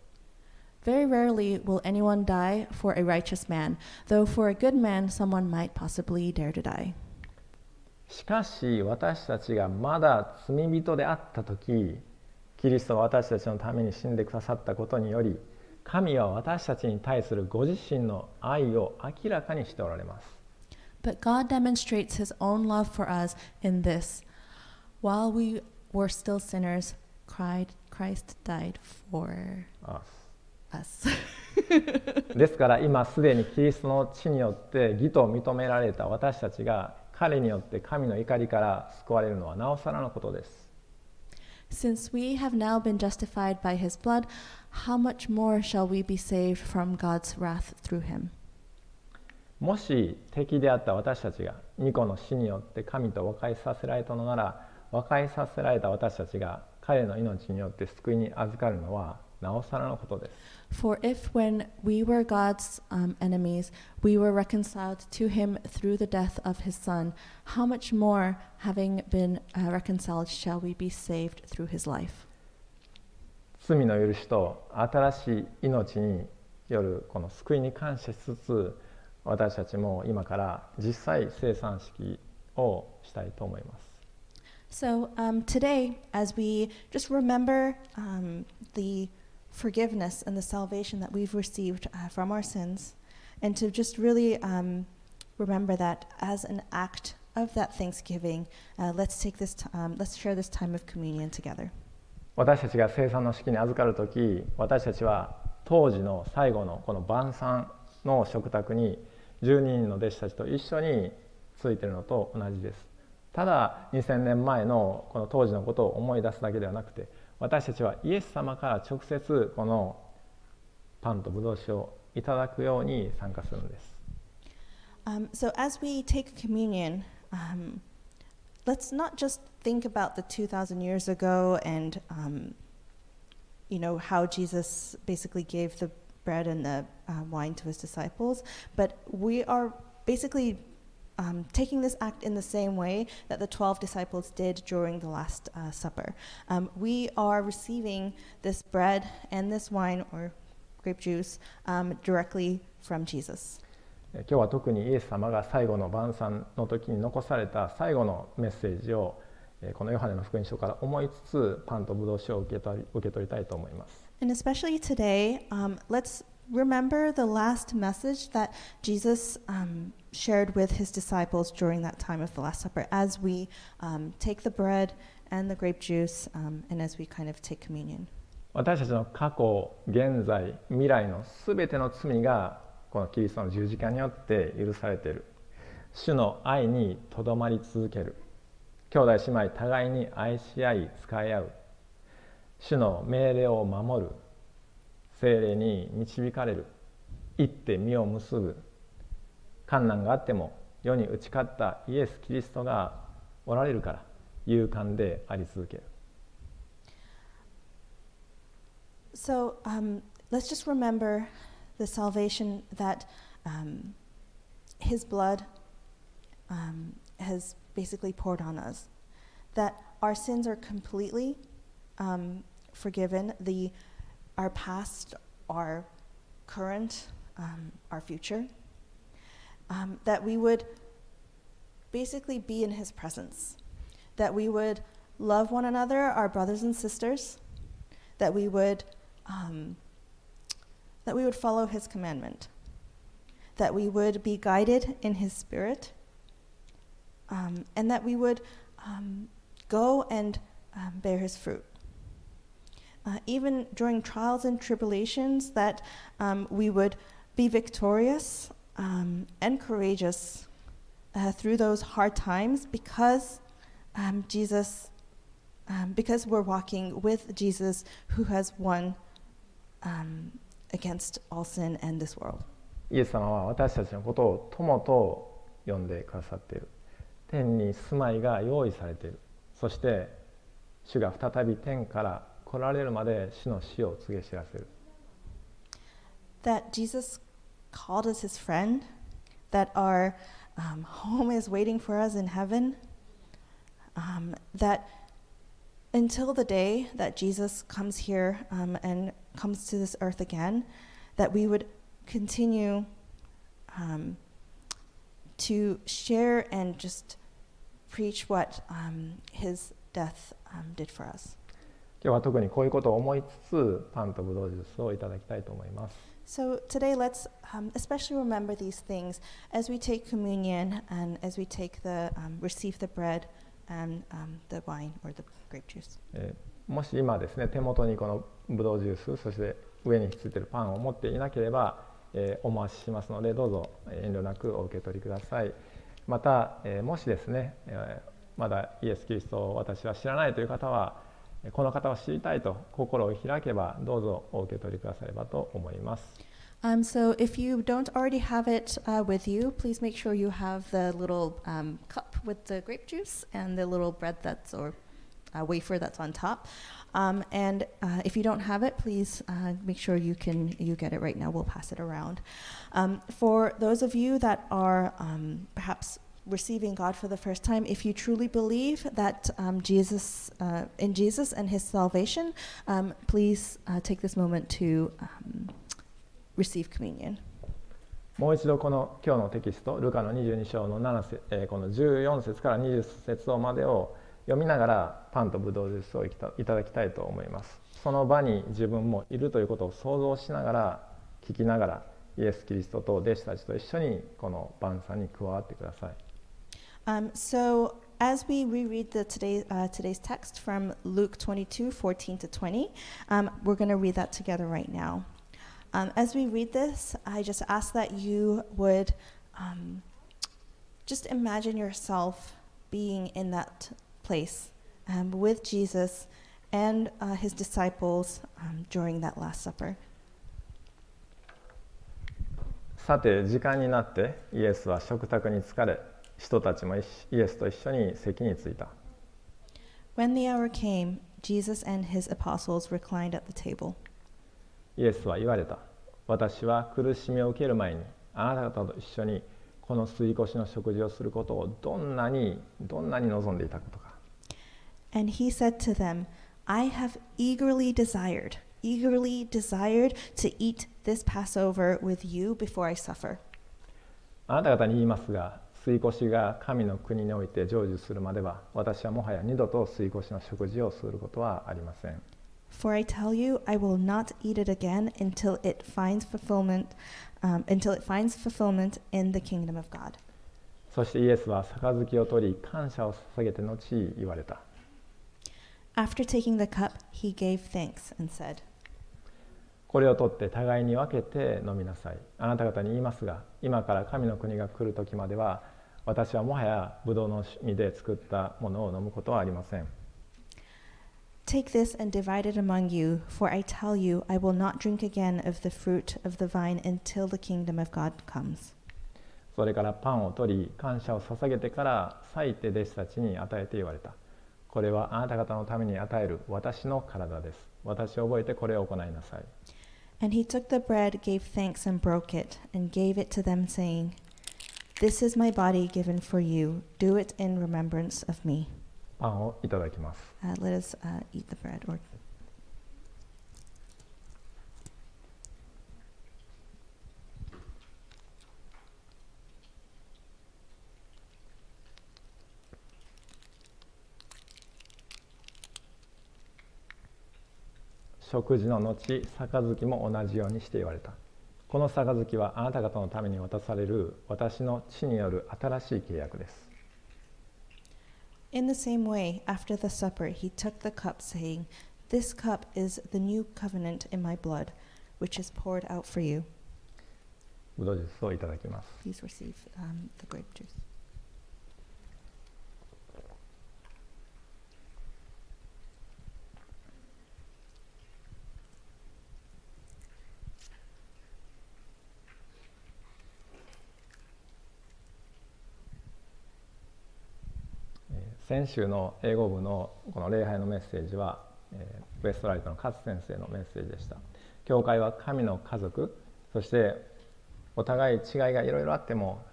Very rarely will anyone die for a righteous man, though for a good man, someone might possibly dare to die. しかし私たちがまだ罪人であった時キリストが私たちのために死んでくださったことにより神は私たちに対するご自身の愛を明らかにしておられます But God demonstrates his own love for us in this. While we were still sinners, cried, Christ died for あ Us. ですから今すでにキリストの血によって義と認められた私たちが彼によって神の怒りから救われるのはなおさらのことです Since we have now been justified by his blood, how much more shall we be saved from God's wrath through him? もし敵であった私たちがニコの死によって神と和解させられたのなら和解させられた私たちが彼の命によって救いに預かるのはなおさらのことです For if when we were God's um, enemies, we were reconciled to him through the death of his son, how much more, having been uh, reconciled, shall we be saved through his life? 罪の許しと新しい命によるこの救いに感謝しつつ私たちも今から実際生産式をしたいと思います So um, today, as we just remember um, the forgiveness and the salvation that we've received uh, from our sins, and to just really um, remember that as an act of that thanksgiving, uh, let's take this. T- um, let's share this time of communion together. 私たちが生産の式に預かる時私たちは当時の最後のこの晩餐の食卓に12人の弟子たちと一緒についているのと同じですただ2000年前のこの当時のことを思い出すだけではなくて私たちはイエス様から直接このパンとブドウ酒をいただくように参加するんです Um, so as we take communion, um, let's not just think about the 2,000 years ago and, um, you know, how Jesus basically gave the bread and the uh, wine to his disciples, but we are basically um, taking this act in the same way that the 12 disciples did during the Last uh, Supper. Um, we are receiving this bread and this wine or grape juice um, directly from Jesus. え今日は特にイエス様が最後の晩餐の時に残された最後のメッセージをえーこのヨハネの福音書から思いつつパンとブドウ酒を受け取り受け取りたいと思います。 And especially today, um, let's remember the last message that Jesus um, shared with his disciples during that time of the Last Supper as we um, take the bread and the grape juice um, and as we kind of take communion. 私たちの過去、現在、未来のすべての罪がこのキリストの十字架によって許されている。主の愛にとどまり続ける。兄弟姉妹互いに愛し合い使い合う。主の命令を守る。精霊に導かれる。行って実を結ぶ。困難があっても世に打ち勝ったイエス・キリストがおられるから勇敢であり続ける。 So um, let's just remember the salvation that um, his blood um, has basically poured on us, that our sins are completely um, forgiven, the, our past, our current, um, our future, um, that we would basically be in his presence, that we would love one another, our brothers and sisters, that we would um, that we would follow his commandment, that we would be guided in his spirit, um, and that we would um, go and um, bear his fruit. Uh, even during trials and tribulations, that um, we would be victorious um, and courageous uh, through those hard times because um, Jesus um, because we're walking with Jesus who has won um, against all sin and this world. イエス様は私たちのことを友と呼んでくださっている天に住まいが用意されているそして主が再び天から来られるまで死の死を告げ知らせる That Jesus called us his friend, that our um, home is waiting for us in heaven, um, that until the day that Jesus comes here um, and comes to this earth again, that we would continue um, to share and just preach what um, his death um, did for us. 今日は特にこういうことを思いつつパンとブドウジュースをいただきたいと思います So today, let's um, especially remember these things as we take communion and as we take the um, receive the bread and um, the wine or the grape juice. もし今ですね手元にこのブドウジュースそして上についているパンを持っていなければ、えーお回ししますのでどうぞ遠慮なくお受け取りくださいまた、えーもしですね、えーまだイエス・キリストを私は知らないという方はこの方を知りたいと心を開けばどうぞお受け取りくださればと思います Um, so if you don't already have it uh, with you, please make sure you have the little um, cup with the grape juice and the little bread that's or uh, wafer that's on top. Um, and uh, if you don't have it, please uh, make sure you can you get it right now. We'll pass it around. Um, for those of you that are um, perhaps receiving God for the first time, if you truly believe that um, Jesus uh, in Jesus and His salvation, um, please uh, take this moment to um, receive communion. もう一度この今日のテキストルカの22章の7節、えーこの14節から20節をまでを読みながらパンとブドウジュースをいたいただきたいと思いますその場に自分もいるということを想像しながら聞きながらイエス・キリストと弟子たちと一緒にこの晩餐に加わってください Um, so as we reread the today, uh, today's text from Luke 22, 14 to 20, um, we're going to read that together right now. Um, as we read this, I just ask that you would um, just imagine yourself being in that place um, with Jesus and uh, his disciples um, during that Last Supper. さて時間になってイエスは食卓に疲れ 人たちもイエスと一緒に席に着いた When the hour came, Jesus and his apostles reclined at the table. イエスは言われた私は苦しみを受ける前にあなた方と一緒にこの吸い越しの食事をすることをどんなにどんなに望んでいたことか And he said to them, I have eagerly desired, eagerly desired to eat this Passover with you before I suffer. あなた方に言いますが吸い越しが神の国において成就するまでは私はもはや二度と吸い越しの食事をすることはありません For I tell you, I will not eat it again until it finds fulfillment, um, until it finds fulfillment in the kingdom of God. そしてイエスは杯を取り感謝を捧げて後言われた After taking the cup, he gave thanks and said, これを取って互いに分けて飲みなさい。あなた方に言いますが今から神の国が来る時までは私はもはやブドウの実で作ったものを飲むことはありません。Take this and divide it among you, for I tell you, I will not drink again of the fruit of the vine until the kingdom of God comes. それからパンを取り感謝を捧げてから裂いて弟子たちに与えて言われた。これはあなた方のために与える私の体です。私を覚えてこれを行いなさい。And he took the bread, gave thanks, and broke it, and gave it to them, saying, This is my body given for you. Do it in remembrance of me. パンをいただきます Uh, let us uh, eat the bread. Or 食事の後杯も同じようにして言われたこの杯はあなた方のために渡される私の血による新しい契約です In the same way, after the supper, he took the cup, saying, This cup is the new covenant in my blood, which is poured out for you. ブドウジュースをいただきます Please receive um, the grape juice. 先週の英語部のこの礼拝のメッセージは、えーウェストライトの勝先生のメッセージでした。教会は神の家族そしてお互い違いがいろいろあっても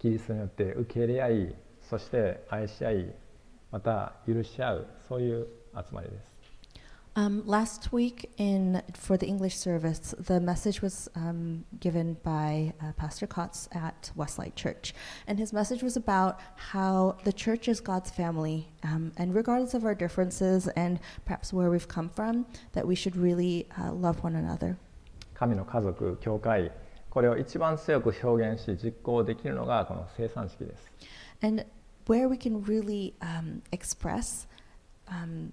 キリストによって受け入れ合いそして愛し合いまた許し合うそういう集まりです。Um, last week in for the English service, the message was um, given by uh, Pastor Kotz at Westlight Church, and his message was about how the church is God's family, um, and regardless of our differences and perhaps where we've come from, that we should really uh, love one another. 神の家族、教会、これを一番強く表現し実行できるのがこの聖餐式です。And where we can really um, express um,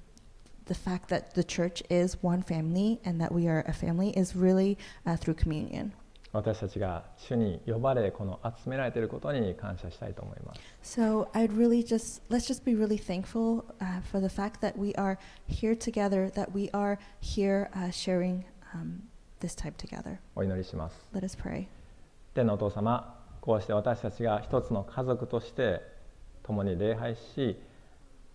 the fact that the church is one family and that we are a family is really uh, through communion. 私たちが主に呼ばれこの集められていることに感謝したいと思います So I'd really just let's just be really thankful uh, for the fact that we are here together, that we are here uh, sharing um, this time together. お祈りします Let us pray. 天のお父様こうして私たちが一つの家族として共に礼拝し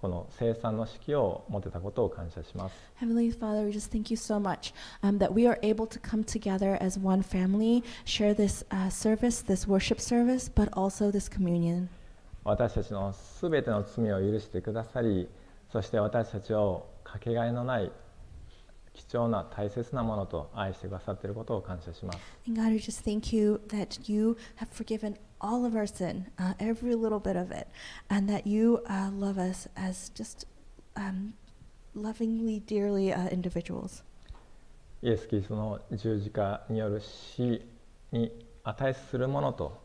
この生産の式を持てたことを感謝します Heavenly Father, we just thank you so much um, that we are able to come together as one family, share this uh, service, this worship service, but also this communion. 私たちのすべての罪を許してくださりそして私たちをかけがえのない貴重な大切なものと愛してくださっていることを感謝します And God, we just thank you that you have forgiven all of our sin, uh, every little bit of it, and that you uh, love us as just um, lovingly, dearly uh, individuals. イエス・キリストの十字架による死に値するものと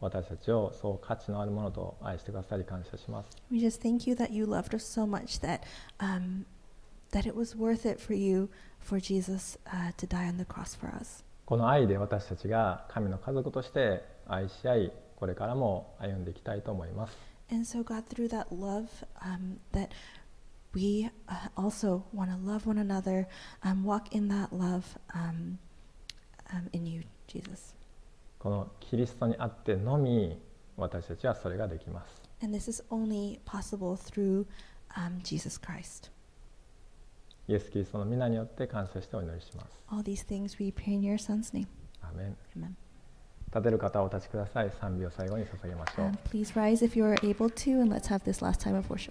私たちをそう価値のあるものと愛してくださり感謝します We just thank you that you loved us so much that um, that it was worth it for you, for Jesus uh, to die on the cross for us. この愛で私たちが神の家族として愛し合いこれからも歩んでいきたいと思います And so, God, through that love, um, that we uh, also want to love one another, um, walk in that love um, um, in you, Jesus. このキリストにあってのみ私たちはそれができます And this is only possible through um, Jesus Christ. イエス・キリストの皆によって感謝してお祈りします All these things we pray in your Son's name. アーメン Amen. 立てる方はお立ちください賛美を最後に捧げましょう Um, please rise if you are able to, and let's have this last time of worship.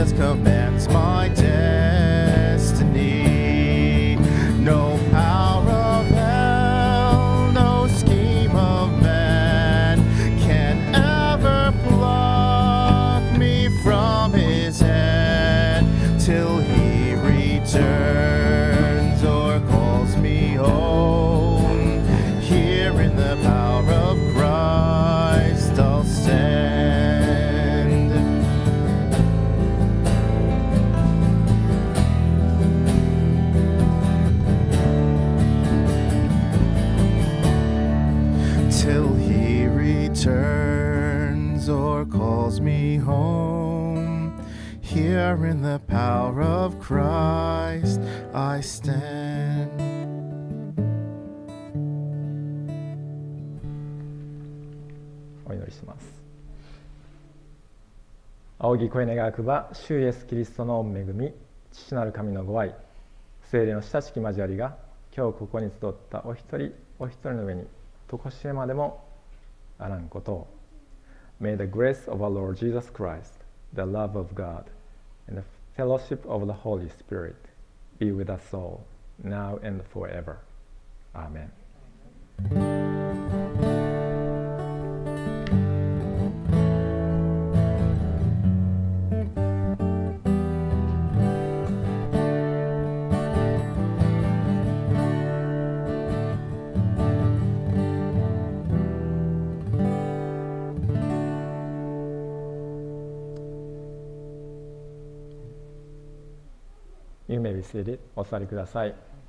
Jesus commands my 仰ぎ声願わくば主イエスキリストの恵み父なる神のご愛聖霊の親しき交わりが今日ここに集ったお一人お一人の上に常しえまでもあらんことを May the grace of our Lord Jesus Christ, the love of God, and the fellowship of the Holy Spirit be with us all, now and forever. Amen. 声でお座りください。